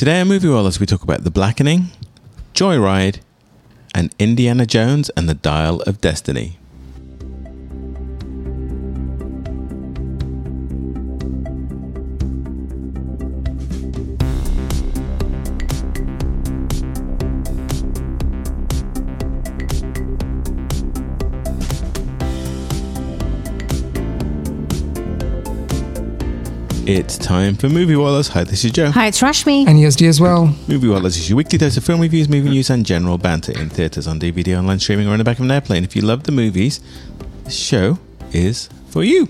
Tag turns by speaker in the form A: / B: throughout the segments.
A: Today on Moviewallas, we talk about The Blackening, Joyride, and Indiana Jones and the Dial of Destiny. It's time for Moviewallas. Hi, this is Joe.
B: Hi, it's Rashmi.
C: And Yazdi as well.
A: Moviewallas is your weekly dose of film reviews, movie news, and general banter in theatres, on DVD, online streaming, or in the back of an airplane. If you love the movies, this show is for you.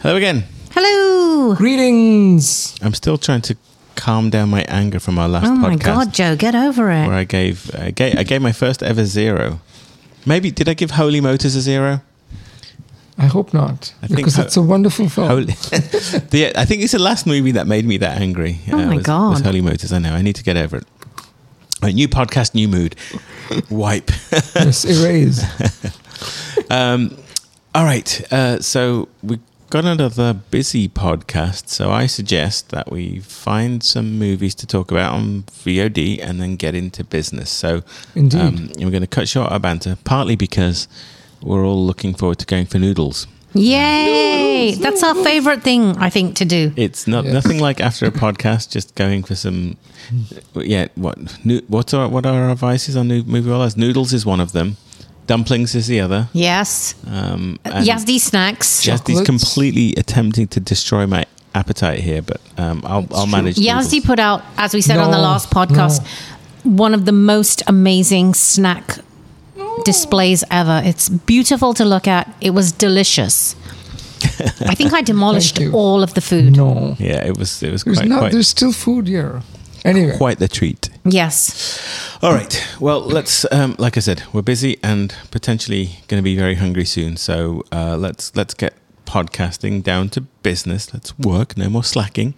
A: Hello again.
B: Hello.
C: Greetings.
A: I'm still trying to calm down my anger from our last
B: Oh my God, Joe, get over it. where.
A: I gave, I gave I gave my first ever zero. Maybe did I give Holy Motors a zero?
C: I hope not,
A: I think
C: because
A: ho-
C: it's a wonderful film.
A: Holy, the, I think it's the last movie that made me that angry.
B: Oh my
A: was,
B: God.
A: was Holy Motors. I know. I need to get over it. All right, new podcast, new mood. Wipe.
C: yes, erase.
A: Um, all right. Uh, so we've got another busy podcast. So I suggest that we find some movies to talk about on VOD and then get into business. So
C: Indeed.
A: um, we're going to cut short our banter, partly because we're all looking forward to going for noodles.
B: Yay. That's our favorite thing, I think, to do.
A: It's not
C: Yes.
A: nothing like after a podcast, just going for some. Yeah, what? noo- What are what are our vices on new Moviewallas? Noodles is one of them. Dumplings is the other.
B: Yes.
A: Um, and
B: Yazdi snacks.
A: Just- He's completely attempting to destroy my appetite here, but um, I'll, I'll manage.
B: Yazdi put out, as we said on the last podcast, one of the most amazing snack displays ever. It's beautiful to look at. It was delicious. I think I demolished all of the food.
C: No.
A: Yeah, it was. It was
C: There's,
A: quite
C: not,
A: quite,
C: there's still food here. Anyway,
A: quite the treat.
B: Yes.
A: All right. Well, let's. Um, like I said, we're busy and potentially going to be very hungry soon. So uh, let's let's get podcasting down to business. Let's work. No more slacking.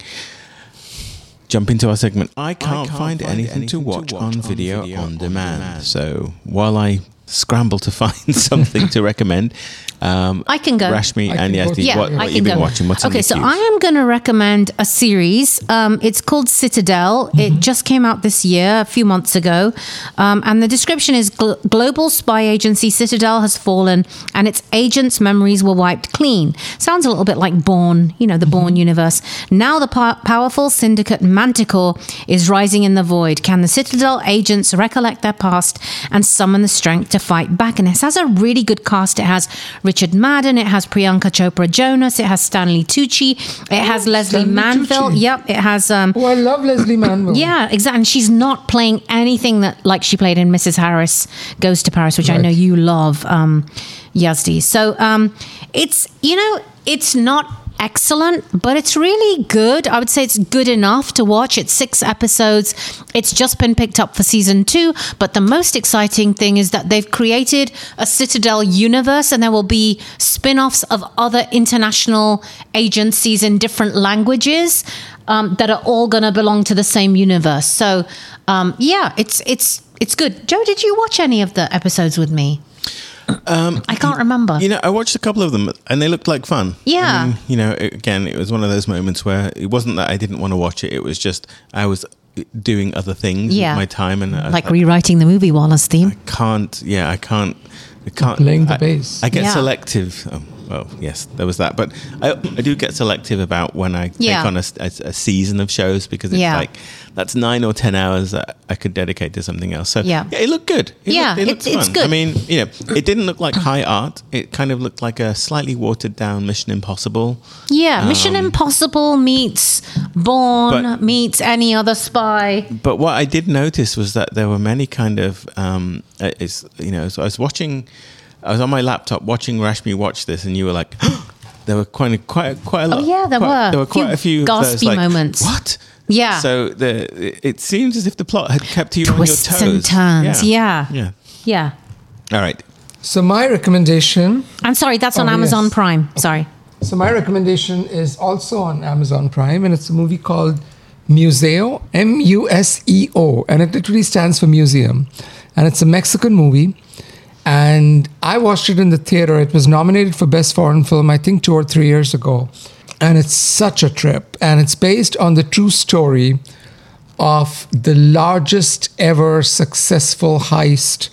A: Jump into our segment. I can't, find, anything, to watch, on, video, on demand. So while I scramble to find something to recommend, um,
B: I can go.
A: Rashmi
C: I
A: and
C: can go
A: Yazdi,
C: too.
B: Yeah,
A: what,
B: I
A: what
B: can
A: you've been
B: go.
A: watching? What's
B: okay,
A: the
B: so
A: queues?
B: I am going to recommend a series. Um, it's called Citadel. It just came out this year, a few months ago, um, and the description is: Gl- global spy agency Citadel has fallen, and its agents' memories were wiped clean. Sounds a little bit like Bourne, you know, the Bourne universe. Now the pow- powerful syndicate Manticore is rising in the void. Can the Citadel agents recollect their past and summon the strength to fight back? And it has a really good cast. It has Richard Madden. It has Priyanka Chopra Jonas. It has Stanley Tucci. It has Lesley
C: Stanley
B: Manville.
C: Tucci.
B: Yep. It has. Um,
C: oh, I love Lesley Manville.
B: yeah, exactly. And she's not playing anything that like she played in Mrs. Harris Goes to Paris, which I know you love, um, Yazdi. So um, it's you know it's not excellent, but it's really good. I would say it's good enough to watch. It's six episodes. It's just been picked up for season two. But the most exciting thing is that they've created a Citadel universe, and there will be spin-offs of other international agencies in different languages um, that are all going to belong to the same universe. So, um, yeah, it's it's it's good. Joe, did you watch any of the episodes with me? Um, I can't remember.
A: You know, I watched a couple of them and they looked like fun.
B: Yeah.
A: I mean, you know, it- again, it was one of those moments where it wasn't that I didn't want to watch it. It was just I was uh, doing other things
B: Yeah.
A: with my time and I,
B: like
A: I
B: rewriting the Moviewallas theme.
A: can't, yeah, I can't, I can't.
C: Playing the
A: I,
C: bass.
A: I get
B: Yeah.
A: selective. Oh, well, yes, there was that. But I, I do get selective about when I
B: Yeah.
A: take on a, a, a season of shows because it's
B: Yeah.
A: like, that's nine or 10 hours that I could dedicate to something else. So
B: Yeah.
A: it looked good. It
B: Yeah,
A: looked, it looked
B: it's
A: fun.
B: good.
A: I mean, you know, it didn't look like high art. It kind of looked like a slightly watered down Mission Impossible.
B: Yeah, Mission Impossible meets Bourne
A: But-
B: meets any other spy.
A: But what I did notice was that there were many kind of, um, uh, it's, you know, so I was watching, I was on my laptop watching Rashmi watch this, and you were like, there were quite a, quite a, quite a oh, lot.
B: Oh, yeah, there
A: quite-
B: were.
A: There were quite a few
B: Few
A: of
B: gaspy
A: like,
B: moments.
A: What?
B: Yeah.
A: So the it seems as if the plot had kept you
B: Twists
A: on your toes.
B: and
A: toes.
B: turns, yeah.
A: Yeah.
B: Yeah.
A: All right.
C: So my recommendation.
B: I'm sorry, that's oh, on
C: Oh,
B: Amazon
C: yes.
B: Prime. Sorry.
C: So my recommendation is also on Amazon Prime, and it's a movie called Museo, M U S E O, and it literally stands for museum, and it's a Mexican movie. And I watched it in the theater. It was nominated for Best Foreign Film, I think, two or three years ago. And it's such a trip. And it's based on the true story of the largest ever successful heist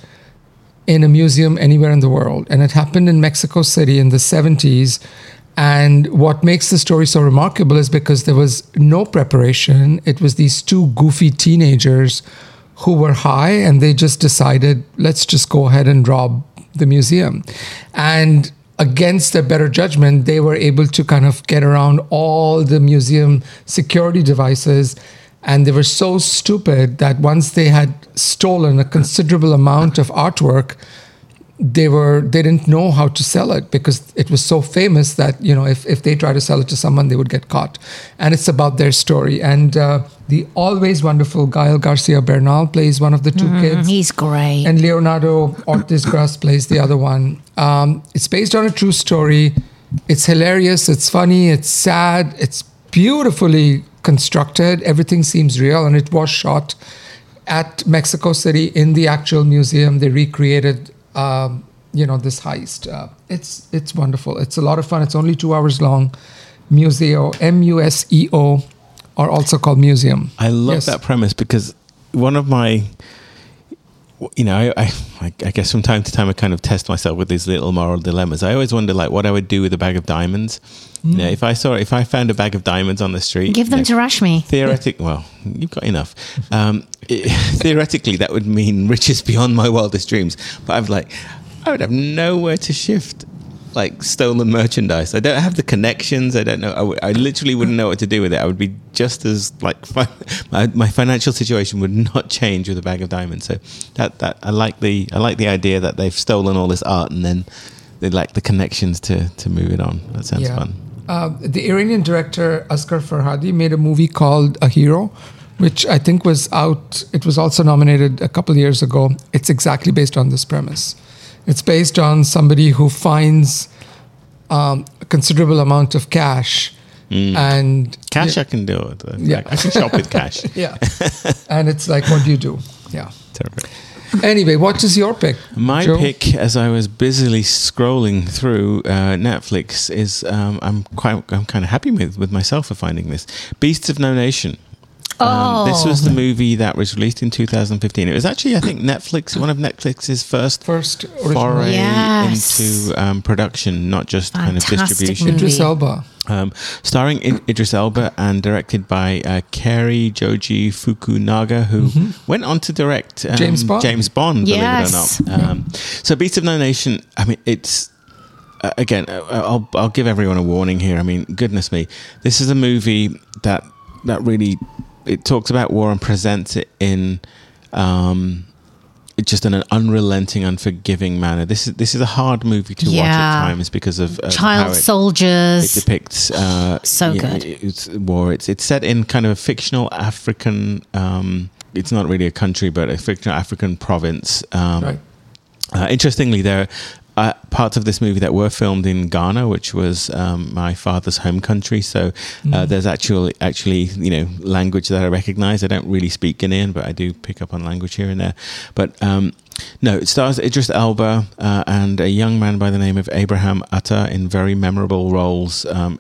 C: in a museum anywhere in the world. And it happened in Mexico City in the 70s. And what makes the story so remarkable is because there was no preparation. It was these two goofy teenagers who were high and they just decided, let's just go ahead and rob the museum. And against their better judgment, they were able to kind of get around all the museum security devices and they were so stupid that once they had stolen a considerable amount of artwork they were they didn't know how to sell it because it was so famous that you know if, if they try to sell it to someone they would get caught and it's about their story and uh, the always wonderful Gael Garcia Bernal plays one of the 2 kids
B: He's great.
C: and Leonardo Ortizgris plays the other one. Um, it's based on a true story. It's hilarious. It's funny. It's sad. It's beautifully constructed. Everything seems real, and it was shot at Mexico City in the actual museum. They recreated, um, you know, this heist. Uh, it's it's wonderful. It's a lot of fun. It's only two hours long. Museo, M U S E O, or also called Museum.
A: I love
C: Yes.
A: that premise because one of my, you know, I, I, I guess from time to time I kind of test myself with these little moral dilemmas. I always wonder like what I would do with a bag of diamonds. You know, if I saw, if I found a bag of diamonds on the street,
B: Give them
A: you
B: to
A: know,
B: Rashmi.
A: Theoretic, well, you've got enough. Um, it- theoretically, that would mean riches beyond my wildest dreams. But I'm like, I would have nowhere to shift like stolen merchandise. I don't have the connections. I don't know. I, w- I literally wouldn't know what to do with it. I would be just as like fi- my, my financial situation would not change with a bag of diamonds. So that that I like the I like the idea that they've stolen all this art and then they lack the connections to to move it on. That sounds fun.
C: Uh, the Iranian director Asghar Farhadi made a movie called A Hero, which I think was out. It was also nominated a couple years ago. It's exactly based on this premise. It's based on somebody who finds um, a considerable amount of cash, and
A: Cash, I can do it.
C: Yeah.
A: I can shop with cash.
C: yeah, and it's like, what do you do? Yeah.
A: Terrific.
C: Anyway, what is your pick?
A: My
C: Joe?
A: pick, as I was busily scrolling through uh, Netflix, is um, I'm quite I'm kind of happy with with myself for finding this Beasts of No Nation. Um, this was the movie that was released in 2015. It was actually, I think, Netflix, one of Netflix's first
C: First original.
A: foray
B: Yes.
A: into um, production, not just kind of distribution.
B: movie.
C: Idris Elba.
A: Um, starring I- Idris Elba and directed by uh, Cary Joji Fukunaga, who went on to direct um,
C: Mm-hmm. James Bond.
A: James Bond,
B: Yes.
A: believe it or not. Um, so, Beast of No Nation. I mean, it's uh, again. Uh, I'll I'll give everyone a warning here. I mean, goodness me, this is a movie that that really it talks about war and presents it in. Um, just in an unrelenting, unforgiving manner. This is this is a hard movie to watch at times because of uh,
B: Child
A: how it-
B: soldiers.
A: it depicts uh,
B: So
A: you know,
B: good.
A: it's war. It's it's set in kind of a fictional African. Um, it's not really a country, but a fictional African province. Um,
C: Right.
A: uh, interestingly, there are parts of this movie that were filmed in Ghana, which was um, my father's home country. So uh, there's actually actually you know language that I recognise. I don't really speak Ghanaian, but I do pick up on language here and there. But um, no, it stars Idris Elba uh, and a young man by the name of Abraham Atta in very memorable roles. Um,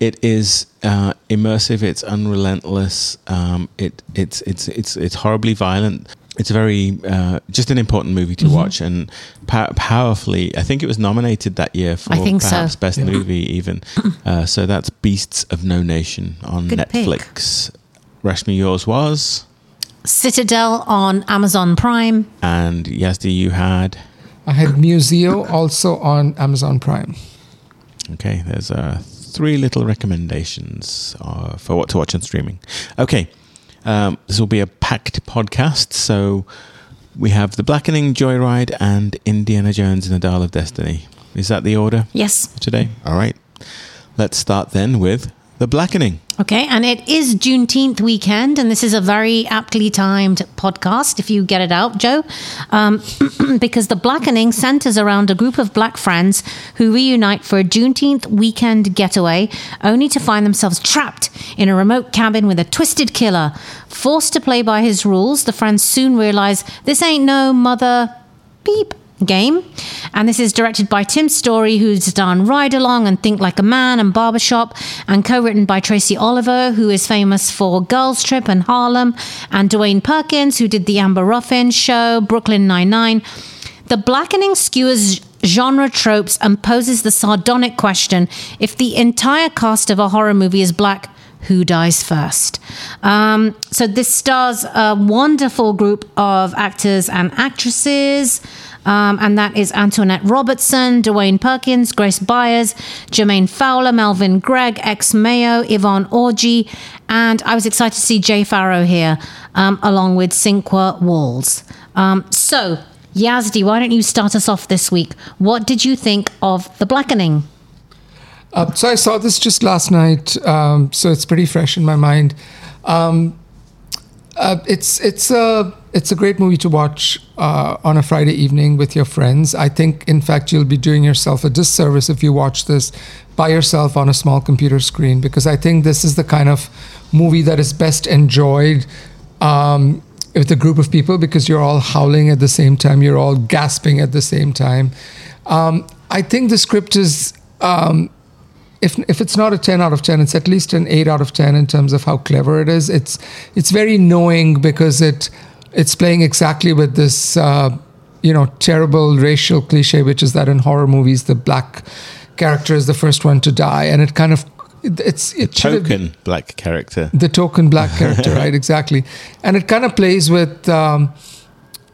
A: it is uh, immersive. It's unrelentless. Um, it it's it's it's it's horribly violent. It's a very uh, just an important movie to
B: Mm-hmm.
A: watch and pow- powerfully. I think it was nominated that year for
B: I think so.
A: perhaps best
C: Yeah.
A: movie even. Uh, so that's Beasts of No Nation on
B: Good pick.
A: Netflix. Rashmi, yours was,
B: Citadel on Amazon Prime.
A: and Yazdi, you had.
C: I had Museo also on Amazon Prime.
A: Okay, there's uh, three little recommendations uh, for what to watch on streaming. Okay, um, this will be a packed podcast, so we have The Blackening, Joyride, and Indiana Jones and the Dial of Destiny. Is that the order
B: Yes.
A: today? All right. Let's start then with The Blackening.
B: Okay, and it is Juneteenth weekend, and this is a very aptly timed podcast, if you get it out, Joe, um, because the blackening centers around a group of black friends who reunite for a Juneteenth weekend getaway, only to find themselves trapped in a remote cabin with a twisted killer. Forced to play by his rules, the friends soon realize this ain't no mother beep game. And this is directed by Tim Story, who's done Ride Along and Think Like a Man and Barbershop, and co written by Tracy Oliver, who is famous for Girls Trip and Harlem, and Dewayne Perkins, who did The Amber Ruffin Show, Brooklyn Nine-Nine. The Blackening skewers genre tropes and poses the sardonic question if the entire cast of a horror movie is black, who dies first. Um, so this stars a wonderful group of actors and actresses. Um, and that is Antoinette Robertson, Dewayne Perkins, Grace Byers, Jermaine Fowler, Melvin Gregg, X Mayo, Yvonne Orji, and I was excited to see Jay Pharoah here, um, along with Sinqua Walls. Um, so, Yazdi, why don't you start us off this week? What did you think of The Blackening?
C: Uh, so I saw this just last night, um, so it's pretty fresh in my mind. Um, uh, it's it's a it's a great movie to watch uh, on a Friday evening with your friends. I think, in fact, you'll be doing yourself a disservice if you watch this by yourself on a small computer screen, because I think this is the kind of movie that is best enjoyed um, with a group of people because you're all howling at the same time, you're all gasping at the same time. Um, I think the script is. Um, if if it's not a 10 out of 10 it's at least an 8 out of 10 in terms of how clever it is. It's it's very knowing because it it's playing exactly with this uh, you know terrible racial cliche which is that in horror movies the black character is the first one to die. And it kind of it's it
A: token black character.
C: The token black character right exactly. And it kind of plays with um,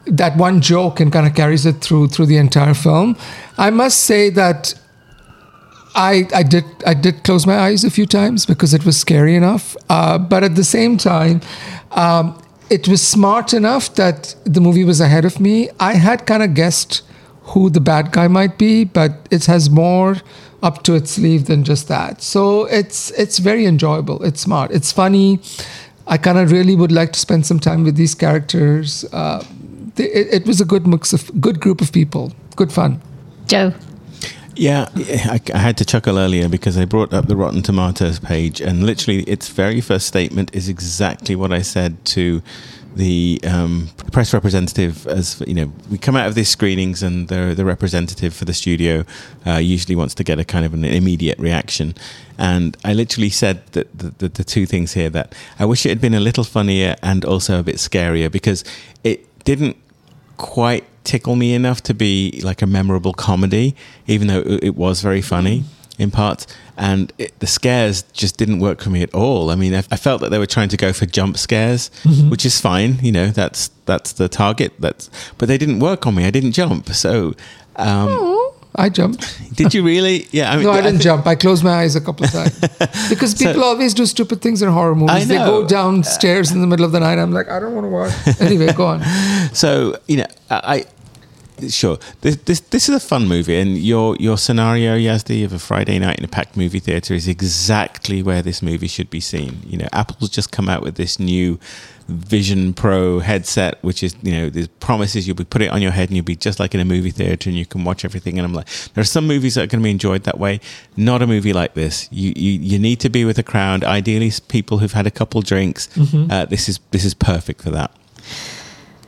C: that one joke and kind of carries it through through the entire film. I must say that I, I did I did close my eyes a few times because it was scary enough, uh, but at the same time, um, it was smart enough that the movie was ahead of me. I had kind of guessed who the bad guy might be, but it has more up to its sleeve than just that. So it's it's very enjoyable. It's smart. It's funny. I kind of really would like to spend some time with these characters. Uh, it, it was a good mix of good group of people. Good fun.
B: Joe.
A: Yeah, I, I, had to chuckle earlier because I brought up the Rotten Tomatoes page, and literally, its very first statement is exactly what I said to the um, press representative. As you know, we come out of these screenings, and the the representative for the studio uh, usually wants to get a kind of an immediate reaction. And I literally said that the, the, the two things here that I wish it had been a little funnier and also a bit scarier because it didn't quite tickle me enough to be like a memorable comedy, even though it was very funny in parts. And it, the scares just didn't work for me at all. I mean, I, I felt that they were trying to go for jump scares, mm-hmm. which is fine. You know, that's that's the target. That's but they didn't work on me. I didn't jump. So. Um,
C: oh. I jumped.
A: Did you really? Yeah.
C: I mean, no, I didn't I jump. I closed my eyes a couple of times because people so, always do stupid things in horror movies. They go downstairs in the middle of the night. I'm like, I don't want to watch. Anyway, go on.
A: So you know, I sure. This, this this is a fun movie, and your your scenario, Yazdi, of a Friday night in a packed movie theater is exactly where this movie should be seen. You know, Apple's just come out with this new Vision Pro headset, which is you know, there's promises you'll be put it on your head and you'll be just like in a movie theater and you can watch everything. And I'm like, there are some movies that are going to be enjoyed that way. Not a movie like this. You you, you need to be with a crowd. Ideally, people who've had a couple drinks. Mm-hmm. Uh, this is this is perfect for that.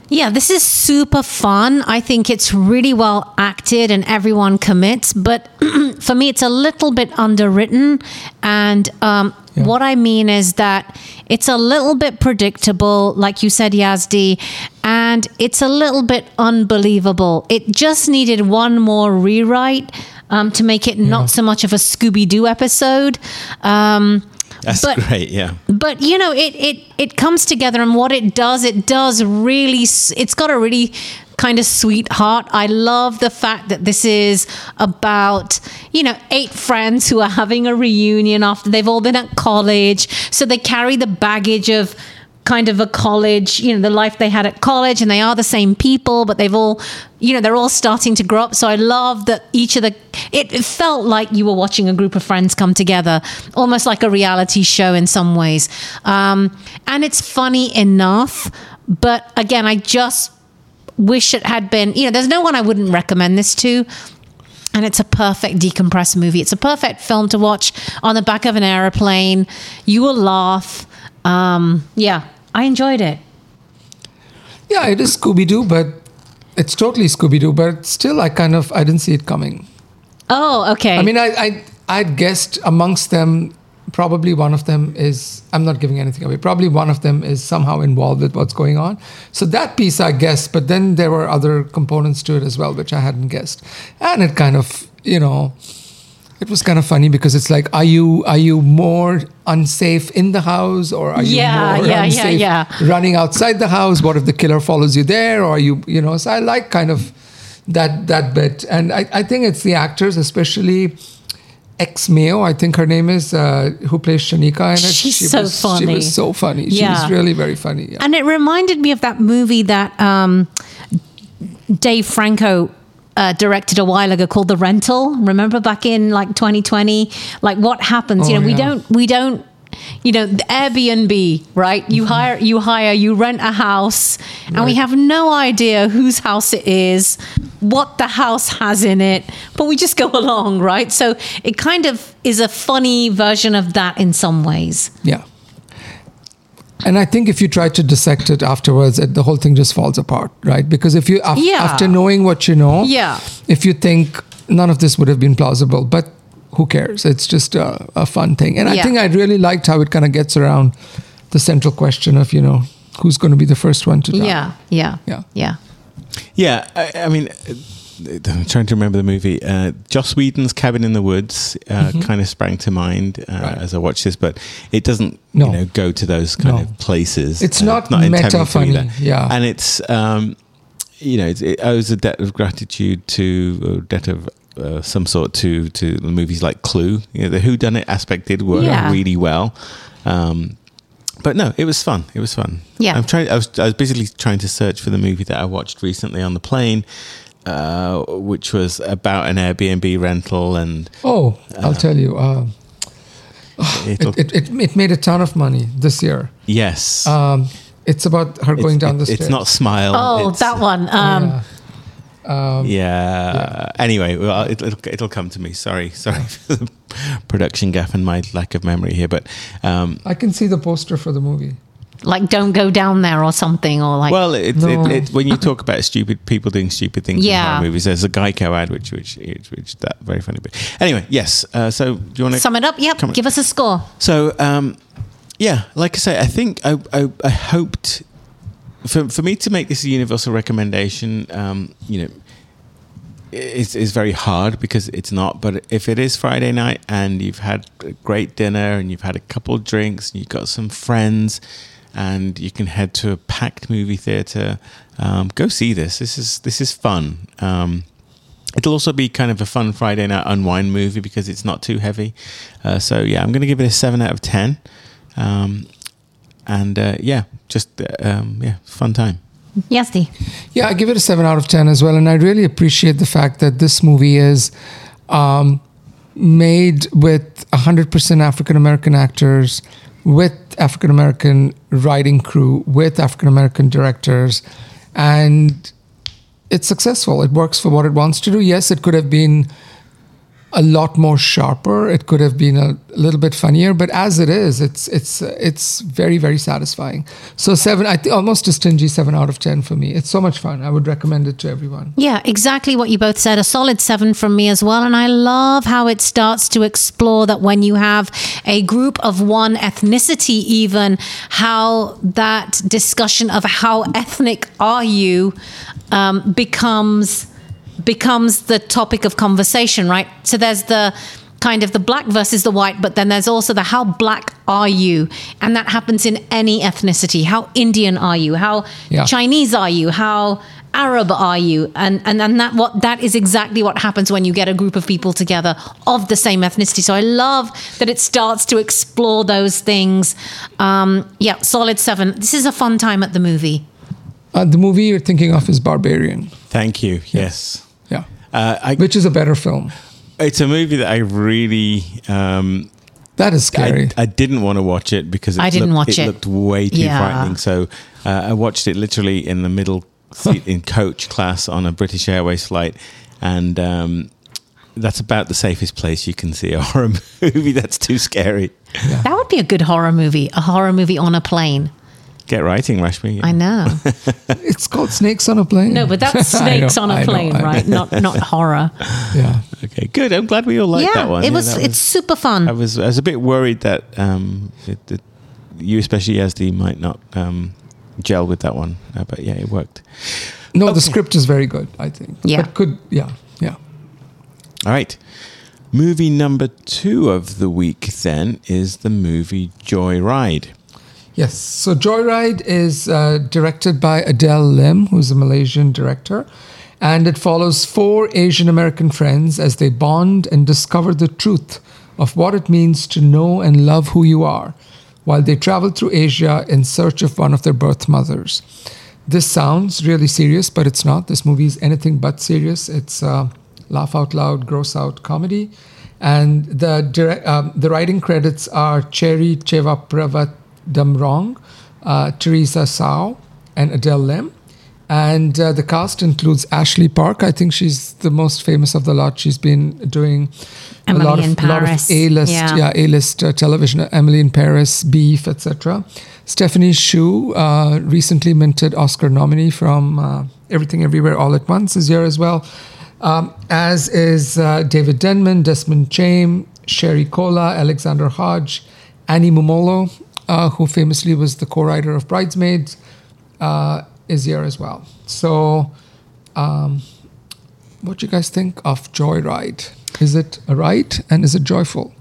B: Yeah, this is super fun. I think it's really well acted and everyone commits. But for me, it's a little bit underwritten. And um, yeah. what I mean is that it's a little bit predictable, like you said, Yazdi, and it's a little bit unbelievable. It just needed one more rewrite um, to make it yeah. not so much of a Scooby Doo episode. Um,
A: that's but, great, yeah.
B: But you know, it it it comes together, and what it does, it does really. It's got a really kind of sweetheart. I love the fact that this is about, you know, eight friends who are having a reunion after they've all been at college. So they carry the baggage of kind of a college, you know, the life they had at college, and they are the same people, but they've all, you know, they're all starting to grow up. So I love that each of the, it, it, felt like you were watching a group of friends come together, almost like a reality show in some ways. Um, and it's funny enough, but again, I just wish it had been, you know, there's no one I wouldn't recommend this to. And it's a perfect decompressed movie. It's a perfect film to watch on the back of an aeroplane. You will laugh. Um, yeah, I enjoyed it.
C: Yeah, it is Scooby Doo, but it's totally Scooby Doo, but still, I kind of I didn't see it coming.
B: Oh, okay.
C: I mean, I, I I'd guessed amongst them, probably one of them is. I'm not giving anything away. Probably one of them is somehow involved with what's going on. So that piece I guessed, but then there were other components to it as well, which I hadn't guessed, and it kind of you know. It was kind of funny because it's like, are you are you more unsafe in the house or are you
B: Yeah,
C: more
B: yeah, yeah,
C: unsafe
B: yeah.
C: running outside the house? What if the killer follows you there? Or are you you know? So I like kind of that that bit, and I, I think it's the actors, especially X Mayo, I think her name is, uh, who plays Shanika in it.
B: She's
C: she
B: so
C: was, She was so funny. She
B: Yeah.
C: was really very funny. Yeah.
B: And it reminded me of that movie that um, Dave Franco uh, directed a while ago called The Rental. Remember back in like 2020? Like what happens? you
C: Oh,
B: know, we don't, we don't. You know, the Airbnb, right?
C: Mm-hmm.
B: You hire, you hire, you rent a house, and we have no idea whose house it is, what the house has in it, but we just go along, right? So it kind of is a funny version of that in some ways.
C: Yeah. And I think if you try to dissect it afterwards, it, the whole thing just falls apart, right? Because if you, af-
B: Yeah.
C: after knowing what you know,
B: Yeah.
C: if you think none of this would have been plausible, but who cares? It's just a, a fun thing. And I think I really liked how it kind of gets around the central question of, you know, who's going to be the first one to die.
B: Yeah, yeah,
C: Yeah.
B: yeah.
A: Yeah, I, I mean, uh, I'm trying to remember the movie. Uh, Joss Whedon's Cabin in the Woods uh, kind of sprang to mind uh,
C: Mm-hmm. Right.
A: as I watched this, but it doesn't,
C: No.
A: you know, go to those kind
C: No.
A: of places.
C: It's
A: Uh,
C: not
A: intending
C: meta
A: to be
C: funny,
A: that.
C: yeah.
A: and it's, um, you know, it, it owes a debt of gratitude to, or debt of uh, some sort to to the movies like Clue. You know, the Who Done It aspect did work
B: Yeah.
A: really well. Um, but no, it was fun. It was fun.
B: Yeah.
A: I'm trying. I was, I was basically trying to search for the movie that I watched recently on the plane, uh, which was about an Airbnb rental, and
C: Oh, I'll tell you. Uh,
A: it'll,
C: it, it, it, it made a ton of money this year.
A: yes,
C: Um, it's about her going
A: It's-
C: down the stairs.
A: It's not Smile.
B: Oh,
A: it's-
B: that one. Um,
C: Yeah. Um,
A: Yeah. Anyway, well, it, it'll it'll come to me. Sorry, sorry for the production gap and my lack of memory here, but um,
C: I can see the poster for the movie.
B: Like don't go down there or something or like
A: well, it, it, it, when you talk about stupid people doing stupid things in
B: Yeah.
A: horror movies, there's a Geico ad which which which, which that very funny. But anyway, yes. Uh, so do you want to
B: sum it up yep
A: Come on.
B: give us a score
A: So, um, yeah, like I say, I think I, I, I hoped for, for me to make this a universal recommendation, um, you know, is is very hard because it's not. But if it is Friday night and you've had a great dinner and you've had a couple of drinks and you've got some friends and you can head to a packed movie theater, um, go see this. This is this is fun. Um, It'll also be kind of a fun Friday night unwind movie because it's not too heavy. Uh, so yeah, I'm going to give it a seven out of ten. Um, and uh, yeah, just uh, um, yeah, fun time.
B: Yazdi.
C: Yeah, I give it a seven out of ten as well, and I really appreciate the fact that this movie is um, made with hundred percent African American actors, with African American writing crew, with African American directors, and it's successful. It works for what it wants to do. Yes, it could have been a lot more sharper. It could have been a little bit funnier, but as it is, it's it's it's very very satisfying. So seven, I think almost a stingy seven out of ten for me. It's so much fun. I would recommend it to everyone.
B: yeah exactly what you both said a solid seven from me as well and i love how it starts to explore that when you have a group of one ethnicity even how that discussion of how ethnic are you um, becomes becomes the topic of conversation, right? So there's the kind of the black versus the white, but then there's also the how black are you? And that happens in any ethnicity. How Indian are you? How
C: Yeah.
B: Chinese are you? How Arab are you? And and and that what that is exactly what happens when you get a group of people together of the same ethnicity. So I love that it starts to explore those things. Um, yeah, solid seven. This is a fun time at the movie.
C: Uh, the movie you're thinking of is Barbarian.
A: Thank you. Yes,
C: Yeah,
A: uh, I,
C: which is a better film.
A: it's a movie that I really. Um,
C: That is scary.
A: I, I didn't want to watch it because it
B: I didn't
A: looked,
B: watch it. it.
A: looked way too
B: Yeah.
A: frightening. So uh, I watched it literally in the middle seat in coach class on a British Airways flight, and um, that's about the safest place you can see a horror movie. That's too scary.
B: That would be a good horror movie. A horror movie on a plane.
A: Get writing, Rashmi.
B: I know.
C: It's called Snakes on a Plane.
B: No, but that's
C: I know,
B: snakes on
C: I
B: a
C: know,
B: plane,
C: know.
B: right? Not not horror.
C: Yeah.
A: Okay, good. I'm glad we all liked
B: yeah,
A: that one.
B: it
A: Yeah,
B: was.
A: that
B: It's super fun.
A: I was I was a bit worried that um, it, that you, especially Yazdi, might not um, gel with that one, uh, but yeah, it worked.
C: No, the script is very good, I think.
B: Yeah.
C: But could, yeah, yeah.
A: All right. Movie number two of the week then is the movie Joyride.
C: Yes. So Joyride is uh, directed by Adele Lim, who's a Malaysian director. And it follows four Asian American friends as they bond and discover the truth of what it means to know and love who you are while they travel through Asia in search of one of their birth mothers. This sounds really serious, but it's not. This movie is anything but serious. It's a laugh out loud, gross out comedy. And the direct, um, the writing credits are Cherry Chevapravat uh, Teresa Hsiao, and Adele Lim. And uh, the cast includes Ashley Park. I think she's the most famous of the lot. She's been doing
B: Emily
C: a lot of, lot of A-list,
B: Yeah.
C: yeah, A-list uh, television. Emily in Paris, Beef, etc. Stephanie Hsu, uh, recently minted Oscar nominee from uh, Everything Everywhere All at Once, is here as well. Um, as is uh, David Denman, Desmond Chiam, Sherry Cola, Alexander Hodge, Annie Mumolo, uh, who famously was the co-writer of Bridesmaids, uh, is here as well. So, um, what do you guys think of Joyride? Is it a ride and is it joyful?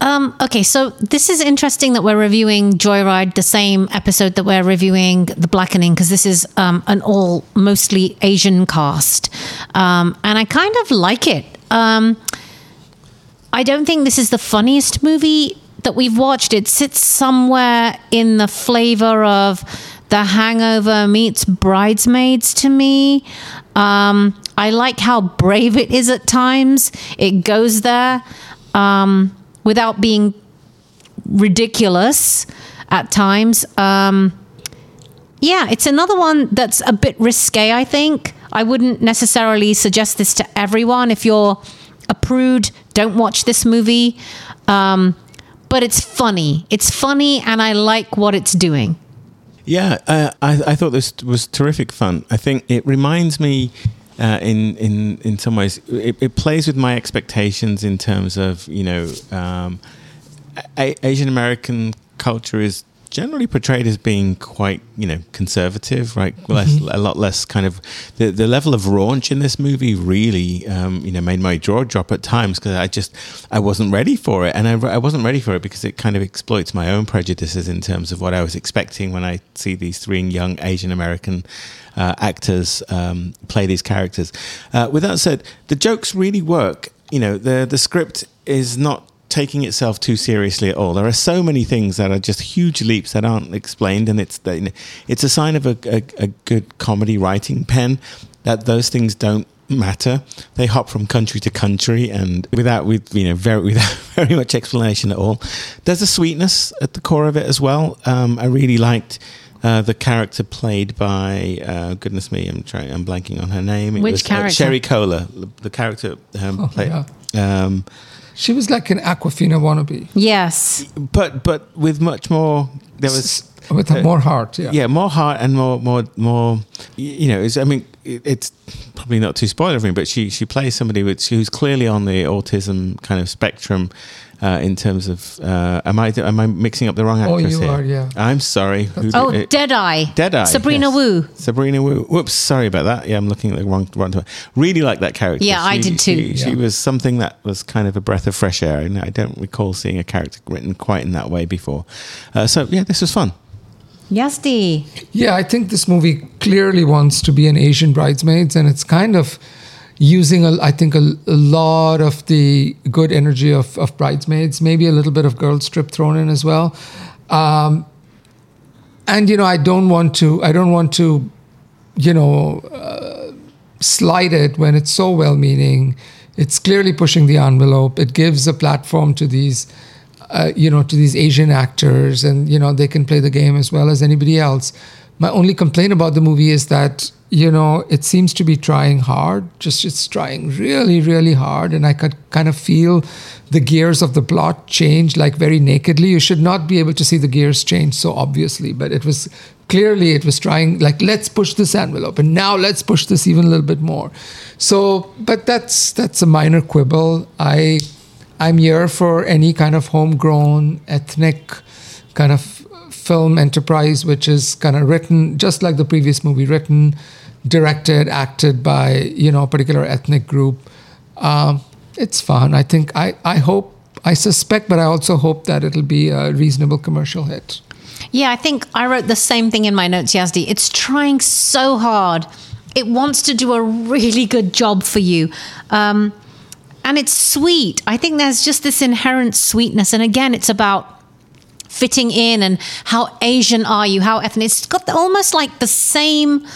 B: Um, okay, so this is interesting that we're reviewing Joyride, the same episode that we're reviewing The Blackening, because this is um, an all mostly Asian cast. Um, and I kind of like it. Um, I don't think this is the funniest movie that we've watched. It sits somewhere in the flavor of The Hangover meets Bridesmaids to me. Um, I like how brave it is at times. It goes there um, without being ridiculous at times. Um, yeah, it's another one that's a bit risque, I think. I wouldn't necessarily suggest this to everyone. If you're a prude, don't watch this movie. Um, but it's funny. It's funny, and I like what it's doing.
A: Yeah, uh, I, I thought this was terrific fun. I think it reminds me, uh, in in in some ways, it, it plays with my expectations in terms of you know, um, a- Asian American culture is generally portrayed as being quite you know conservative, right? Less, a lot less kind of the the level of raunch in this movie really um, you know made my jaw drop at times because I just I wasn't ready for it, and I, I wasn't ready for it because it kind of exploits my own prejudices in terms of what I was expecting when I see these three young Asian American uh, actors um, play these characters. Uh, with that said, the jokes really work. You know, the the script is not taking itself too seriously at all. There are so many things that are just huge leaps that aren't explained, and it's it's a sign of a, a, a good comedy writing pen that those things don't matter. They hop from country to country, and without with you know very without very much explanation at all. There's a sweetness at the core of it as well. Um, I really liked. Uh, the character played by uh, goodness me, I'm trying, I'm blanking on her name. It
B: Which
A: was, uh,
B: character?
A: Sherry Cola, the character um,
C: Oh,
A: played.
C: yeah.
A: Um,
C: She was like an Awkwafina wannabe
B: Yes.
A: but but with much more there was
C: with
A: uh,
C: more heart. Yeah.
A: yeah more heart and more more more you know it's, i mean it, it's probably not too spoiler for me but she she plays somebody with who's clearly on the autism kind of spectrum uh, in terms of uh, am i am i mixing up the wrong actress?
C: Oh, you
A: here
C: are, yeah.
A: i'm sorry Who
B: Oh,
A: did it?
B: Deadeye.
A: Deadeye.
B: Sabrina
A: yes.
B: Wu.
A: Sabrina Wu. Whoops, sorry about that. Yeah, I'm looking at the wrong wrong. time. Really like that character.
B: Yeah, I did too.
A: She, she was something that was kind of a breath of fresh air, and I don't recall seeing a character written quite in that way before. Uh, so yeah, this was fun.
B: Yazdi.
C: Yeah, I think this movie clearly wants to be an Asian bridesmaids, and it's kind of using, a, I think, a, a lot of the good energy of, of bridesmaids, maybe a little bit of Girls Trip thrown in as well. Um, and you know, I don't want to, I don't want to, you know, uh, slight it when it's so well-meaning. It's clearly pushing the envelope. It gives a platform to these uh, you know, to these Asian actors, and you know they can play the game as well as anybody else. My only complaint about the movie is that you know, it seems to be trying hard. Just it's trying really, really hard, and I could kind of feel the gears of the plot change like very nakedly. You should not be able to see the gears change so obviously, but it was clearly it was trying like let's push this envelope, and now let's push this even a little bit more. So, but that's that's a minor quibble. I I'm here for any kind of homegrown ethnic kind of film enterprise, which is kind of written just like the previous movie, written, directed, acted by you know a particular ethnic group. Um, it's fun. I think I I hope I suspect, but I also hope that it'll be a reasonable commercial hit.
B: Yeah, I think I wrote the same thing in my notes, Yazdi. It's trying so hard. It wants to do a really good job for you. Um, and it's sweet. I think there's just this inherent sweetness. And again, it's about fitting in and how Asian are you, how ethnic. It's got the, almost like the same.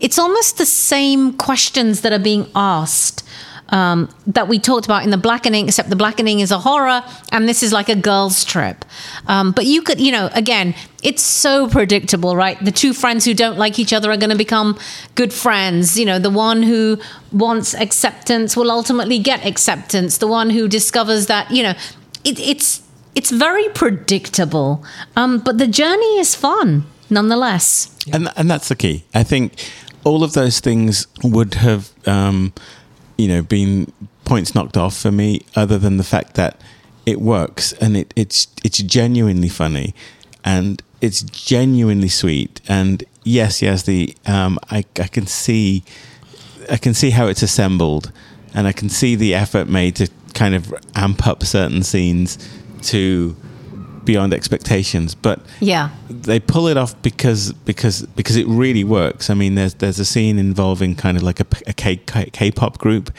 B: It's almost the same questions that are being asked um, that we talked about in the blackening, except the blackening is a horror and this is like a girl's trip. Um, but you could, you know, again, it's so predictable, right? The two friends who don't like each other are going to become good friends. You know, the one who wants acceptance will ultimately get acceptance. The one who discovers that, you know, it, it's it's very predictable, um, but the journey is fun nonetheless.
A: And and that's the key. I think all of those things would have, um, you know, been points knocked off for me, other than the fact that it works and it, it's it's genuinely funny and it's genuinely sweet. And yes, yes, the um, I I can see I can see how it's assembled, and I can see the effort made to kind of amp up certain scenes to beyond expectations but
B: Yeah.
A: they pull it off because because because it really works i mean there's there's a scene involving kind of like a, a K, K, K-pop group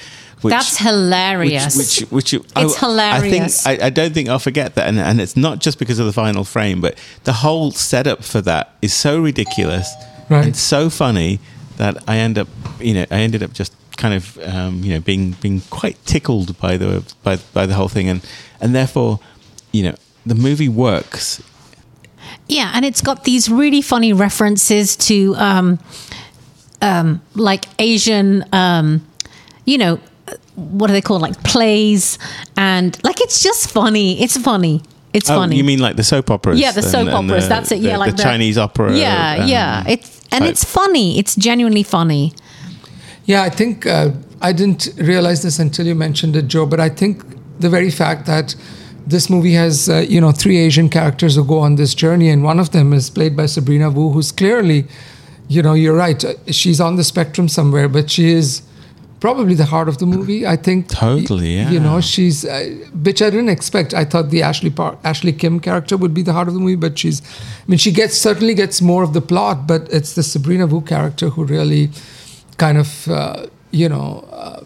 A: which,
B: That's hilarious.
A: which, which, which
B: It's hilarious.
A: I think I, I don't think I'll forget that, and, and it's not just because of the final frame, but the whole setup for that is so ridiculous
C: Right.
A: and so funny that I end up, you know, I ended up just kind of, um, you know, being being quite tickled by the by by the whole thing, and and therefore, you know, the movie works.
B: Yeah, and it's got these really funny references to um, um, like Asian, um, you know, what are they called? Like plays, and like it's just funny. It's funny. It's
A: Oh,
B: funny.
A: you mean like the soap operas?
B: yeah, the
A: and-
B: soap
A: and
B: operas.
A: the-
B: That's it. Yeah,
A: the-
B: like
A: the Chinese opera.
B: Yeah,
A: um,
B: yeah. It's and
A: type.
B: it's funny. It's genuinely funny.
C: Yeah, I think uh, I didn't realize this until you mentioned it, Joe. But I think the very fact that this movie has, uh, you know, three Asian characters who go on this journey, and one of them is played by Sabrina Wu, who's clearly, you know, you're right. uh, She's on the spectrum somewhere, but she is probably the heart of the movie. I think.
A: Totally, Yeah.
C: You know, she's, uh, which I didn't expect. I thought the Ashley Par- Ashley Kim character would be the heart of the movie, but she's, I mean, she gets certainly gets more of the plot, but it's the Sabrina Wu character who really kind of uh, you know uh,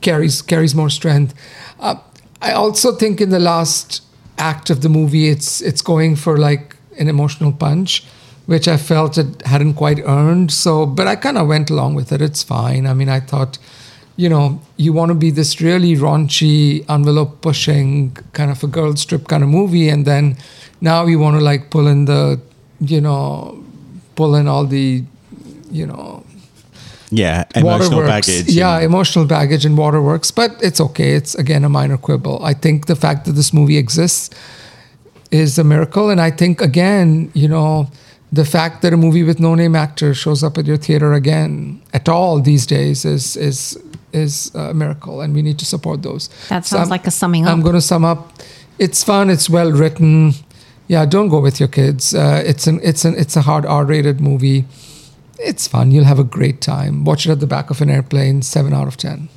C: carries carries more strength. Uh, I also think in the last act of the movie, it's it's going for like an emotional punch, which I felt it hadn't quite earned. So, but I kind of went along with it. It's fine. I mean, I thought. You know, you want to be this really raunchy, envelope pushing kind of a Girls Trip kind of movie, and then now you want to like pull in the, you know, pull in all the, you know,
A: yeah, emotional
C: waterworks.
A: baggage.
C: Yeah,
A: and-
C: emotional baggage and waterworks, but it's okay. It's again a minor quibble. I think the fact that this movie exists is a miracle, and I think again, you know, the fact that a movie with no name actor shows up at your theater again at all these days is is is a miracle, and we need to support those.
B: That sounds
C: I'm-
B: like a summing
C: I'm going to sum up. It's fun. It's well written. Yeah, don't go with your kids. Uh, it's an it's an it's a hard R-rated movie. It's fun. You'll have a great time. Watch it at the back of an airplane. Seven out of ten.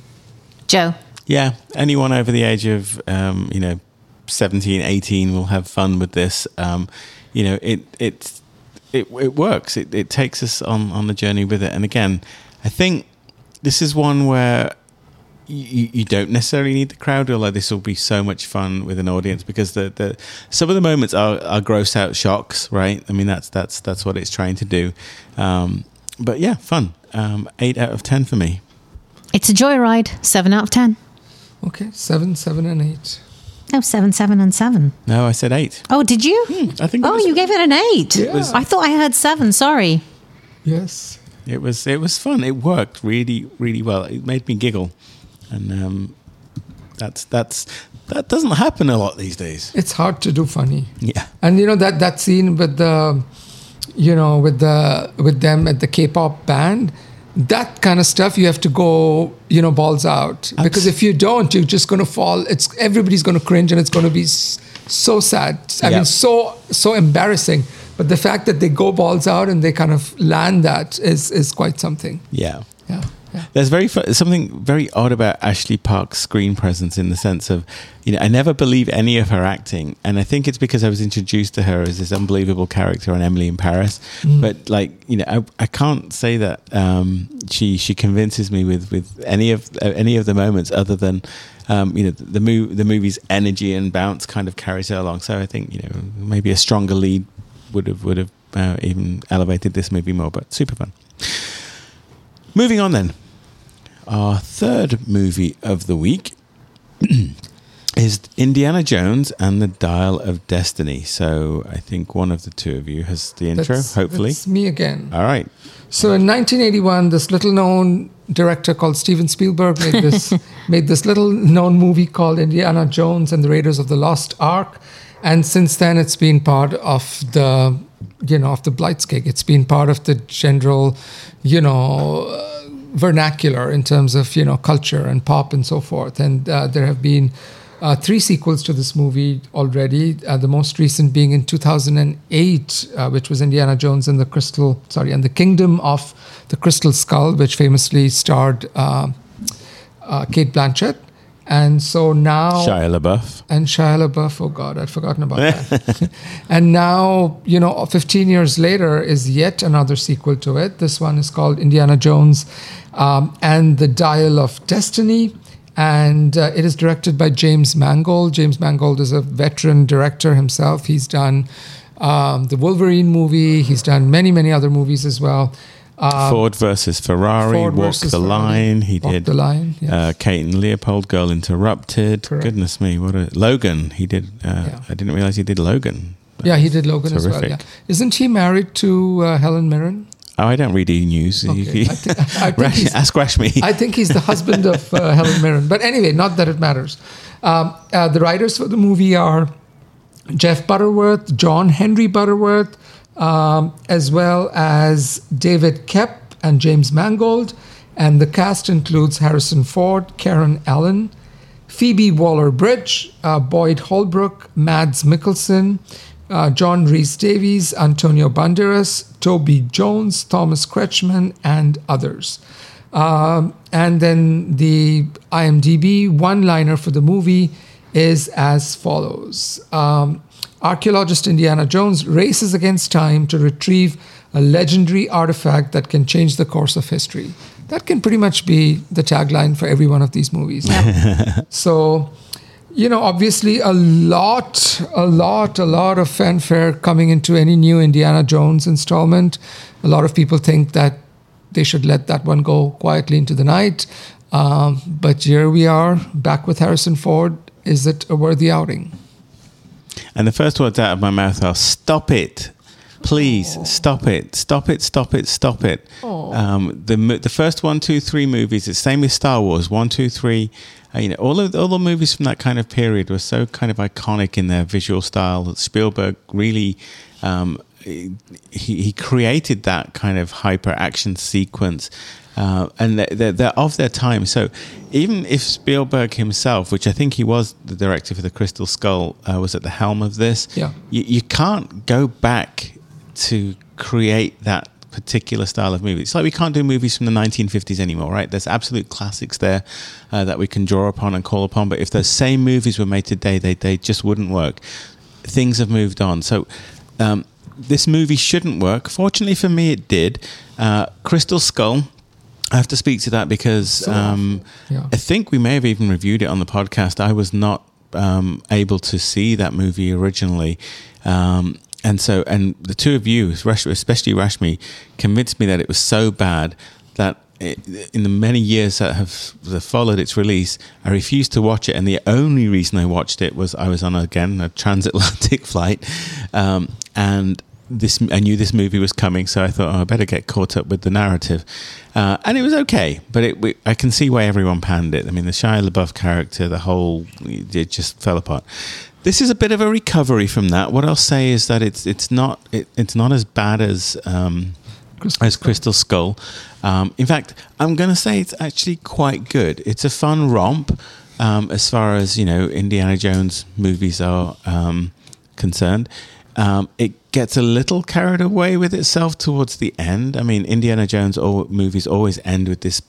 B: Joe.
A: Yeah, anyone over the age of um, you know 17, 18 will have fun with this. Um, you know, it it it, it works. It, it takes us on on the journey with it. And again, I think this is one where you, you don't necessarily need the crowd, although this will be so much fun with an audience because the, the some of the moments are, are gross out shocks, right? I mean that's that's that's what it's trying to do. Um, but yeah, fun. Um, eight out of ten for me.
B: It's a joyride. Seven out of ten.
C: Okay, seven, seven, and eight.
B: No, seven, seven, and seven.
A: No, I said eight.
B: Oh, did you?
A: I think.
B: Oh,
A: was-
B: you gave it an eight.
C: Yeah.
B: I thought I heard seven. Sorry.
C: Yes.
A: It was it was fun. It worked really really well. It made me giggle, and um, that's that's that doesn't happen a lot these days.
C: It's hard to do funny.
A: Yeah.
C: And you know that that scene with the, you know, with the with them at the K-pop band, that kind of stuff you have to go, you know, balls out because if you don't, you're just going to fall. It's everybody's going to cringe and it's going to be so sad. I
A: Yeah.
C: mean, so so embarrassing. But the fact that they go balls out and they kind of land that is is quite something.
A: Yeah.
C: Yeah. Yeah.
A: There's very something very odd about Ashley Park's screen presence in the sense of, you know, I never believe any of her acting, and I think it's because I was introduced to her as this unbelievable character on Emily in Paris. But like, you know, I, I can't say that um, she she convinces me with with any of uh, any of the moments other than. Um, you know the, the, mov- the movie's energy and bounce kind of carries her along. So I think you know maybe a stronger lead would have would have uh, even elevated this movie more. But super fun. Moving on then. Our third movie of the week is Indiana Jones and the Dial of Destiny. So I think one of the two of you has the intro,
C: That's-
A: hopefully.
C: that's me again.
A: All right.
C: So in 1981, this little-known director called Steven Spielberg made this made this little-known movie called Indiana Jones and the Raiders of the Lost Ark, and since then it's been part of the you know of the Blitzkrieg. It's been part of the general, you know. Uh, vernacular in terms of you know culture and pop and so forth and uh, there have been uh, three sequels to this movie already. Uh, the most recent being in 2008, uh, which was Indiana Jones and the Crystal, sorry, and the Kingdom of the Crystal Skull, which famously starred uh, uh, Cate Blanchett. And so now,
A: Shia LaBeouf.
C: and Shia LaBeouf. Oh God, I'd forgotten about that. and now, you know, 15 years later is yet another sequel to it. This one is called Indiana Jones um, and the Dial of Destiny. And uh, it is directed by James Mangold. James Mangold is a veteran director himself. He's done um, the Wolverine movie. He's done many, many other movies as well. Uh,
A: Ford versus Ferrari,
C: Ford
A: Walk
C: versus
A: the
C: Ferrari.
A: Line. He
C: Walk
A: did
C: the Line, yes.
A: uh, Kate and Leopold, Girl Interrupted.
C: Correct.
A: Goodness me, what a Logan. He did. Uh,
C: Yeah.
A: I didn't realize he did Logan.
C: yeah, he did Logan as well.
A: Terrific.
C: Yeah, isn't he married to uh, Helen Mirren?
A: Oh, I don't read E News.
C: Okay. I think- I think he's-
A: ask Rashmi.
C: I think he's the husband of uh, Helen Mirren. But anyway, not that it matters. Um, uh, the writers for the movie are Jeff Butterworth, John Henry Butterworth, um, as well as David Koepp and James Mangold. And the cast includes Harrison Ford, Karen Allen, Phoebe Waller Bridge, uh, Boyd Holbrook, Mads Mikkelsen, uh, John Rhys Davies, Antonio Banderas, Toby Jones, Thomas Kretschmann, and others. Um, and then the IMDb one liner for the movie is as follows um, Archaeologist Indiana Jones races against time to retrieve a legendary artifact that can change the course of history. That can pretty much be the tagline for every one of these movies. So, you know, obviously a lot, a lot, a lot of fanfare coming into any new Indiana Jones installment. A lot of people think that they should let that one go quietly into the night. Um, but here we are, back with Harrison Ford. Is it a worthy outing?
A: And the first words out of my mouth are "Stop it, please, stop it, stop it, stop it, stop it." Um, the the first one, two, three movies. It's same with Star Wars. One, two, three. Uh, you know, all of all the movies from that kind of period were so kind of iconic in their visual style. Spielberg really. Um, he, he created that kind of hyper action sequence uh, and they're, they're, of their time. So even if Spielberg himself, which I think he was the director for the Crystal Skull, uh, was at the helm of this,
C: Yeah.
A: you, you can't go back to create that particular style of movie. It's like we can't do movies from the 1950s anymore, right? There's absolute classics there uh, that we can draw upon and call upon. But if those same movies were made today, they, they just wouldn't work. Things have moved on. So um, this movie shouldn't work. Fortunately for me, it did. Uh, Crystal Skull. I have to speak to that because um,
C: Yeah.
A: I think we may have even reviewed it on the podcast. I was not um, able to see that movie originally. Um, and so, and the two of you, especially Rashmi, convinced me that it was so bad that it, in the many years that have followed its release, I refused to watch it. And the only reason I watched it was I was on again a transatlantic flight, um, and this I knew this movie was coming, so I thought oh, I better get caught up with the narrative, uh, and it was okay. But it, we, I can see why everyone panned it. I mean, the Shia LaBeouf character, the whole it just fell apart. This is a bit of a recovery from that. What I'll say is that it's it's not it, it's not as bad as um,
C: Crystal
A: as Crystal Skull. Um, in fact, I'm going to say it's actually quite good. It's a fun romp um, as far as you know Indiana Jones movies are um, concerned. Um, it gets a little carried away with itself towards the end. I mean, Indiana Jones all, movies always end with this,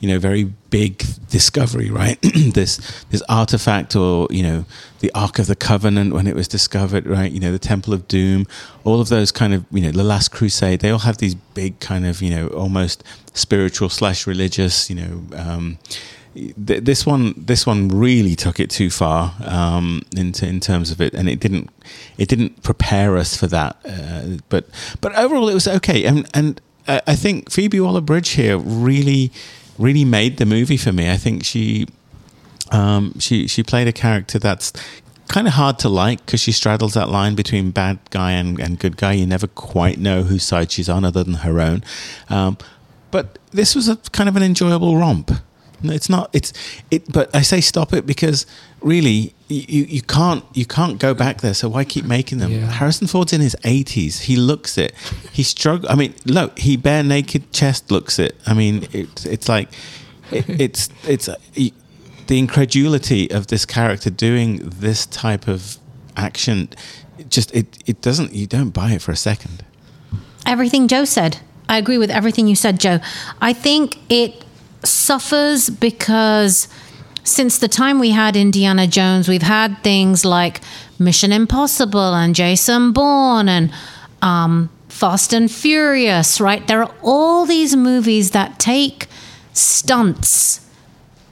A: you know, very big discovery, right? this this artifact, or you know, the Ark of the Covenant when it was discovered, right? You know, the Temple of Doom, all of those kind of, you know, the Last Crusade. They all have these big kind of, you know, almost spiritual slash religious, you know. Um, th- this one this one really took it too far um, in, t- in terms of it, and it didn't it didn't prepare us for that. Uh, but but overall, it was okay, and and I think Phoebe Waller Bridge here really really made the movie for me. I think she um, she she played a character that's kind of hard to like because she straddles that line between bad guy and, and good guy. You never quite know whose side she's on, other than her own. Um, but this was a kind of an enjoyable romp. No, It's not. It's it. But I say stop it because really, you you can't you can't go back there. So why keep making them?
C: Yeah.
A: Harrison Ford's in his eighties. He looks it. He struggle. I mean, look, he bare naked chest looks it. I mean, it's it's like it, it's it's uh, the incredulity of this character doing this type of action. It just it it doesn't. You don't buy it for a second.
B: everything Joe said. I agree with everything you said, Joe. I think it suffers because since the time we had Indiana Jones, we've had things like Mission Impossible and Jason Bourne and um, Fast and Furious, right? There are all these movies that take stunts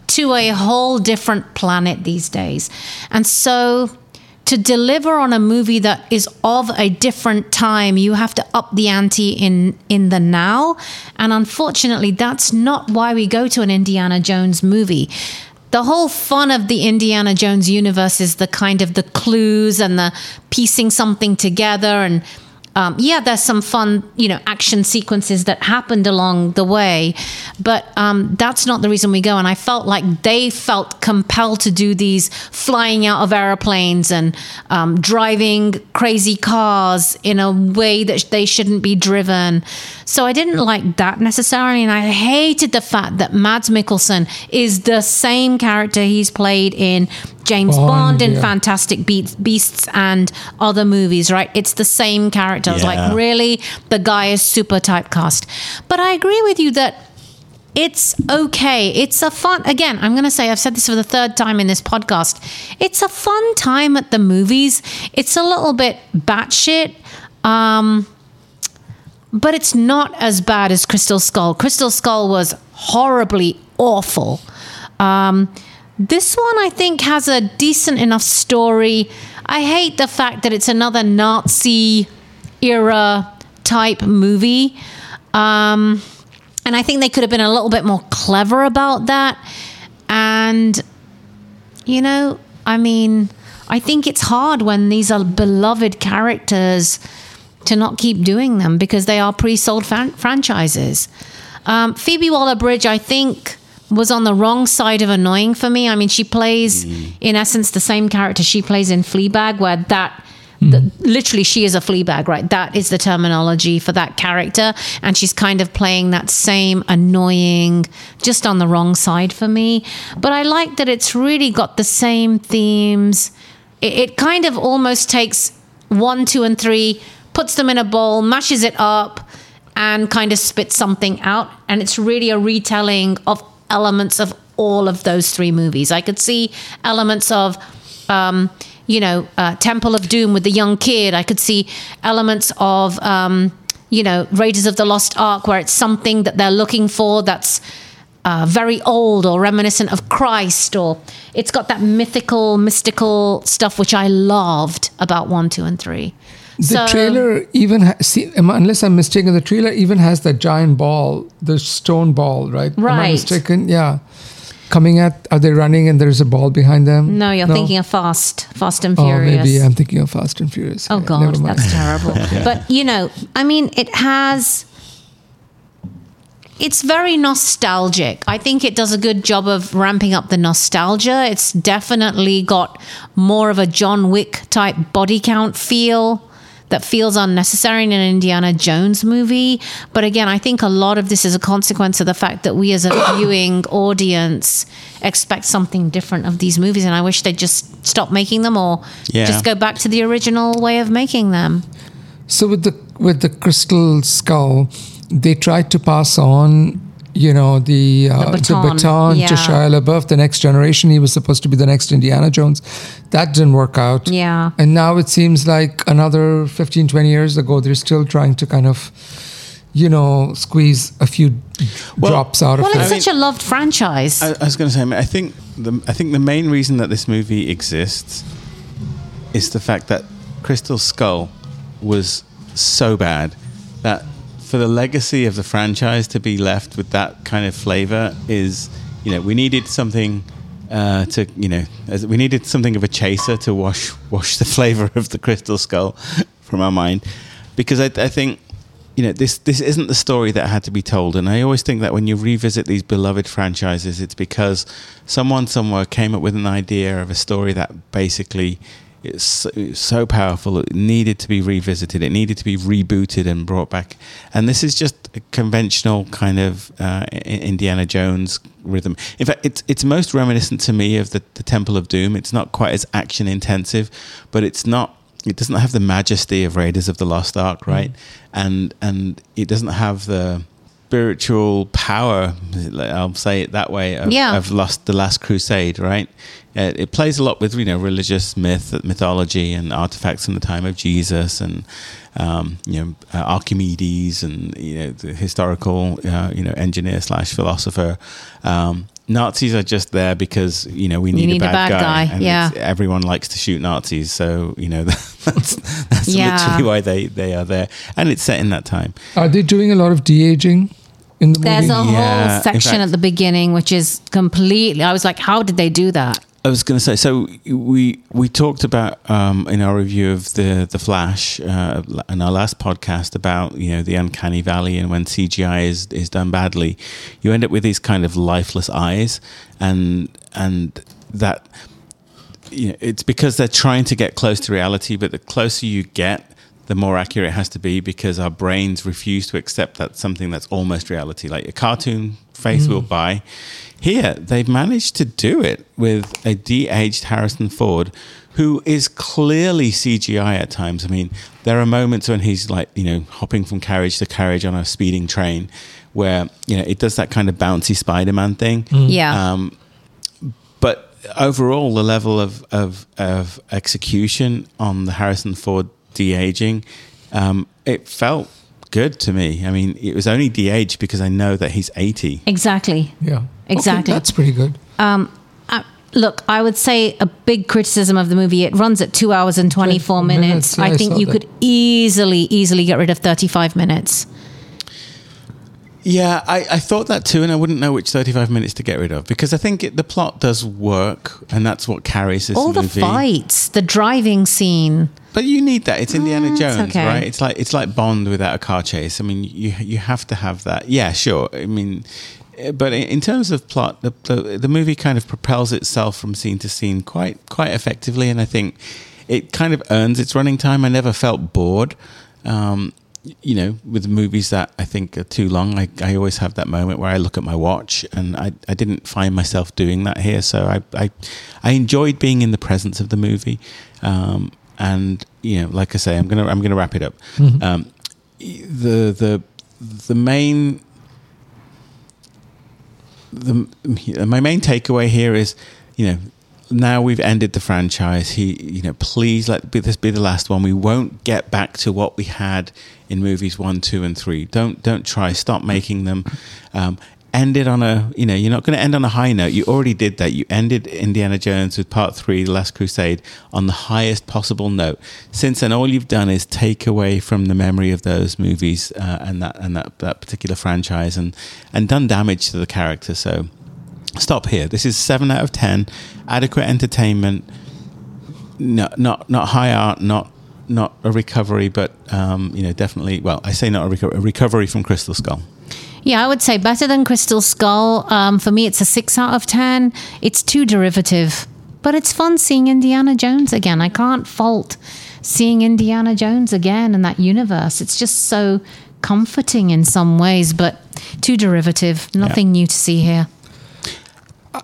B: to a whole different planet these days. And so to deliver on a movie that is of a different time, you have to up the ante in in the now. And unfortunately, that's not why we go to an Indiana Jones movie. The whole fun of the Indiana Jones universe is the kind of the clues and the piecing something together and um, yeah, there's some fun, you know, action sequences that happened along the way, but um, that's not the reason we go. And I felt like they felt compelled to do these flying out of airplanes and um, driving crazy cars in a way that they shouldn't be driven. So I didn't like that necessarily, and I hated the fact that Mads Mikkelsen is the same character he's played in James Bond,
C: Bond,
B: in
C: yeah.
B: Fantastic Beasts, Beasts and other movies, right? It's the same character. I was like, really? The guy is super typecast. But I agree with you that it's okay. It's a fun, again, I'm going to say, I've said this for the third time in this podcast. It's a fun time at the movies. It's a little bit batshit. Um, but it's not as bad as Crystal Skull. Crystal Skull was horribly awful. Um, this one, I think, has a decent enough story. I hate the fact that it's another Nazi era type movie. Um, and I think they could have been a little bit more clever about that. And, you know, I mean, I think it's hard when these are beloved characters to not keep doing them because they are pre-sold fan- franchises. Um, Phoebe Waller-Bridge, I think, was on the wrong side of annoying for me. I mean, she plays, in essence, the same character she plays in Fleabag, where that. the- literally, she is a Fleabag, right? That is the terminology for that character, and she's kind of playing that same annoying, just on the wrong side for me. But I like that it's really got the same themes. It, it kind of almost takes one, two, and three, puts them in a bowl, mashes it up, and kind of spits something out. And it's really a retelling of elements of all of those three movies. I could see elements of, um, you know, uh, Temple of Doom with the young kid. I could see elements of, um, you know, Raiders of the Lost Ark, where it's something that they're looking for that's uh, very old or reminiscent of Christ, or it's got that mythical, mystical stuff which I loved about one, two, and three.
C: The trailer even ha- see, unless I'm mistaken, the trailer even has that giant ball, the stone ball, right? Am I mistaken? Yeah. coming at? Are they running and there's a ball behind them?
B: No, you're thinking of Fast, Fast and Furious.
C: Oh, maybe I'm thinking of Fast and Furious.
B: Oh
C: Yeah,
B: God, that's terrible. But you know, I mean, it has. It's very nostalgic. I think it does a good job of ramping up the nostalgia. It's definitely got more of a John Wick type body count feel that feels unnecessary in an Indiana Jones movie. But again, I think a lot of this is a consequence of the fact that we as a viewing audience expect something different of these movies. And I wish they'd just stop making them or
A: Yeah.
B: just go back to the original way of making them.
C: So with the with the crystal skull, they tried to pass on, you know, the uh, the
B: baton,
C: baton,
B: yeah.
C: to Shia LaBeouf, the next generation. He was supposed to be the next Indiana Jones. That didn't work out.
B: Yeah.
C: And now it seems like another 15, 20 years ago, they're still trying to kind of, you know, squeeze a few
A: Well-
C: drops out of it.
B: Well,
C: it.
B: it's such a loved franchise.
A: I, I was going to say, I, mean, I think the I think the main reason that this movie exists is the fact that Crystal Skull was so bad that for the legacy of the franchise to be left with that kind of flavor is, you know, we needed something uh, to, you know, as we needed something of a chaser to wash wash the flavor of the Crystal Skull from our mind, because I, I think you know this this isn't the story that had to be told. And i always think that when you revisit these beloved franchises it's because someone somewhere came up with an idea of a story that basically is so, so powerful it needed to be revisited it needed to be rebooted and brought back and this is just a conventional kind of uh, indiana jones rhythm in fact it's it's most reminiscent to me of the, the temple of doom it's not quite as action intensive but it's not it doesn't have the majesty of Raiders of the Lost Ark, right? And and it doesn't have the spiritual power. I'll say it that way. Of,
B: Yeah.
A: of Lost the Last Crusade, right? Uh, it plays a lot with you know religious myth, mythology, and artifacts from the time of Jesus, and um, you know uh, Archimedes, and you know the historical uh, you know engineer slash philosopher. Um, Nazis are just there because you know we need,
B: need
A: a bad, guy. and
B: yeah.
A: everyone likes to shoot Nazis, so you know that's that's
B: Yeah.
A: literally why they they are there, and it's set in that time.
C: Are they doing a lot of de aging in the
B: There's a
A: Yeah,
B: whole section
A: fact-
B: at the beginning which is completely. I was like, how did they do that?
A: I was going to say, so we we talked about um, in our review of the the Flash uh, in our last podcast about you know the uncanny valley and when CGI is is done badly, you end up with these kind of lifeless eyes, and and that you know, it's because they're trying to get close to reality, but the closer you get, the more accurate it has to be because our brains refuse to accept that something that's almost reality, like a cartoon face will buy. Here, they've managed to do it with a de-aged Harrison Ford, who is clearly CGI at times. I mean, there are moments when he's like, you know, hopping from carriage to carriage on a speeding train, where you know it does that kind of bouncy Spider-Man thing.
B: Yeah.
A: Um, but overall, the level of, of, of execution on the Harrison Ford de aging, um, it felt good to me. I mean, it was only DH because I know that he's 80.
B: exactly.
C: Yeah. Okay,
B: Exactly.
C: that's pretty good.
B: Uh, look, I would say a big criticism of the movie. It runs at two hours and 24
C: minutes,
B: minutes.
C: yeah, I
B: I think
C: saw
B: you
C: that.
B: could easily, easily get rid of 35 minutes.
A: Yeah, I, I thought that too, and I wouldn't know which 35 minutes to get rid of because I think it, the plot does work, and that's what carries this
B: All the
A: movie.
B: fights, the driving scene.
A: But you need that. It's Indiana
B: Mm,
A: Jones,
B: okay.
A: right? It's like it's like Bond without a car chase. I mean, you you have to have that. Yeah, sure. I mean, eh, but in in terms of plot, the, the the movie kind of propels itself from scene to scene quite quite effectively, and I think it kind of earns its running time. I never felt bored. Um, you know, with movies that I think are too long, I, I always have that moment where I look at my watch, and I, I didn't find myself doing that here. So I, I I enjoyed being in the presence of the movie, um, and you know, like I say, I'm gonna I'm gonna wrap it up. Um, the the the main the my main takeaway here is, you know, now we've ended the franchise. He, you know, please let this be the last one. We won't get back to what we had in movies one, two, and three. Don't don't try. Stop making them. Um, end it on a, you know, you're not going to end on a high note. You already did that. You ended Indiana Jones with Part Three, The Last Crusade, on the highest possible note. Since then, all you've done is take away from the memory of those movies uh, and that and that that particular franchise, and and done damage to the character. So stop here. This is seven out of ten, adequate entertainment. No, not not high art, not not a recovery, but um, you know, definitely. Well, I say not a, reco- a recovery from Crystal Skull.
B: Yeah, I would say better than Crystal Skull. Um, for me, it's a six out of 10. It's too derivative, but it's fun seeing Indiana Jones again. I can't fault seeing Indiana Jones again in that universe. It's just so comforting in some ways, but too derivative. Nothing new to see here.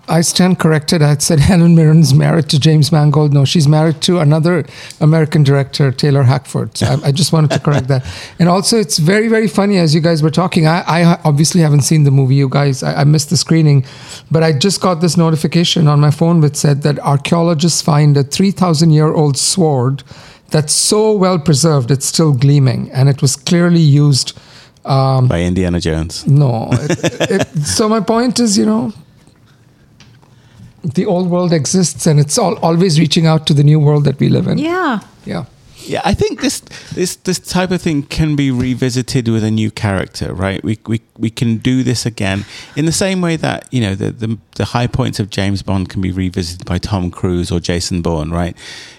C: I stand corrected. I said Helen Mirren's married to James Mangold. No, she's married to another American director, Taylor Hackford. So I, I, just wanted to correct that. And also, it's very, very funny as you guys were talking. I, I obviously haven't seen the movie, you guys. I, I, missed the screening, but I just got this notification on my phone which said that archaeologists find a 3,000 year old sword that's so well preserved, it's still gleaming. And it was clearly used.
A: Um, By Indiana Jones.
C: No. It, it, so my point is, you know, the old world exists and it's all, always reaching out to the new world that we live in.
B: Yeah.
C: Yeah.
A: Yeah, I think this this this type of thing can be revisited with a new character, right? We we we can do this again in the same way that you know the the, the high points of James Bond can be revisited by Tom Cruise or Jason Bourne, right?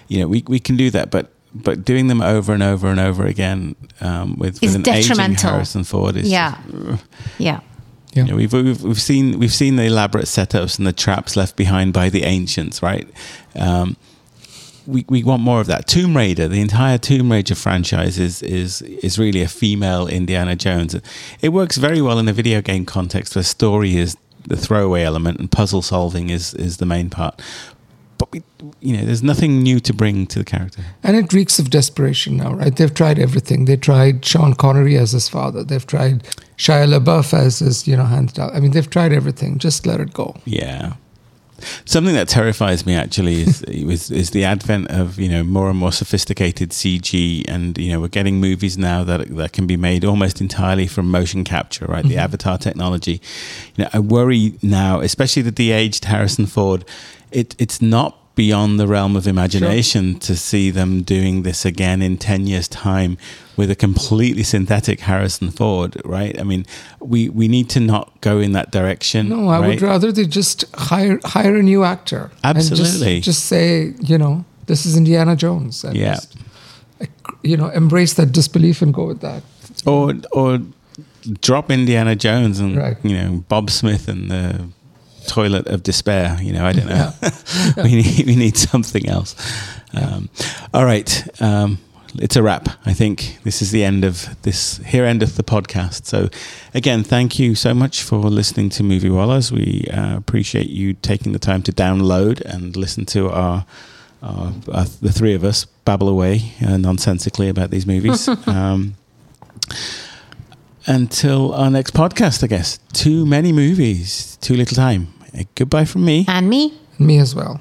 A: You know, we we can do that, but but doing them over and over and over again um, with, with an aging Harrison Ford is
B: yeah, uh, yeah.
A: Yeah. You know, we've, we've, we've seen we've seen the elaborate setups and the traps left behind by the ancients, right? Um, we, we want more of that. Tomb Raider, the entire Tomb Raider franchise is is is really a female Indiana Jones. It works very well in a video game context where story is the throwaway element and puzzle solving is is the main part but we, you know, there's nothing new to bring to the character.
C: And it reeks of desperation now, right? They've tried everything. They tried Sean Connery as his father. They've tried Shia LaBeouf as his, you know, hands down. I mean, they've tried everything. Just let it go.
A: Yeah. Something that terrifies me actually is, is, is the advent of you know more and more sophisticated CG, and you know we're getting movies now that that can be made almost entirely from motion capture, right? Mm-hmm. The Avatar technology. You know, I worry now, especially the de-aged Harrison Ford it, it's not beyond the realm of imagination sure. to see them doing this again in 10 years time with a completely synthetic Harrison Ford, right? I mean, we, we need to not go in that direction.
C: No, I
A: right?
C: would rather they just hire hire a new actor.
A: Absolutely.
C: Just, just, say, you know, this is Indiana Jones.
A: And yeah. Just,
C: you know, embrace that disbelief and go with that.
A: Or, or drop Indiana Jones and, right. you know, Bob Smith and the toilet of despair. You know, I don't know. Yeah. we need we need something else. Um, all right. Um, it's a wrap. I think this is the end of this. Here endeth the podcast. So, again, thank you so much for listening to Moviewallas. We uh, appreciate you taking the time to download and listen to our, our, our the three of us babble away uh, nonsensically about these movies. um, until our next podcast, I guess. Too many movies, too little time. Goodbye from me.
B: And me.
C: Me as well.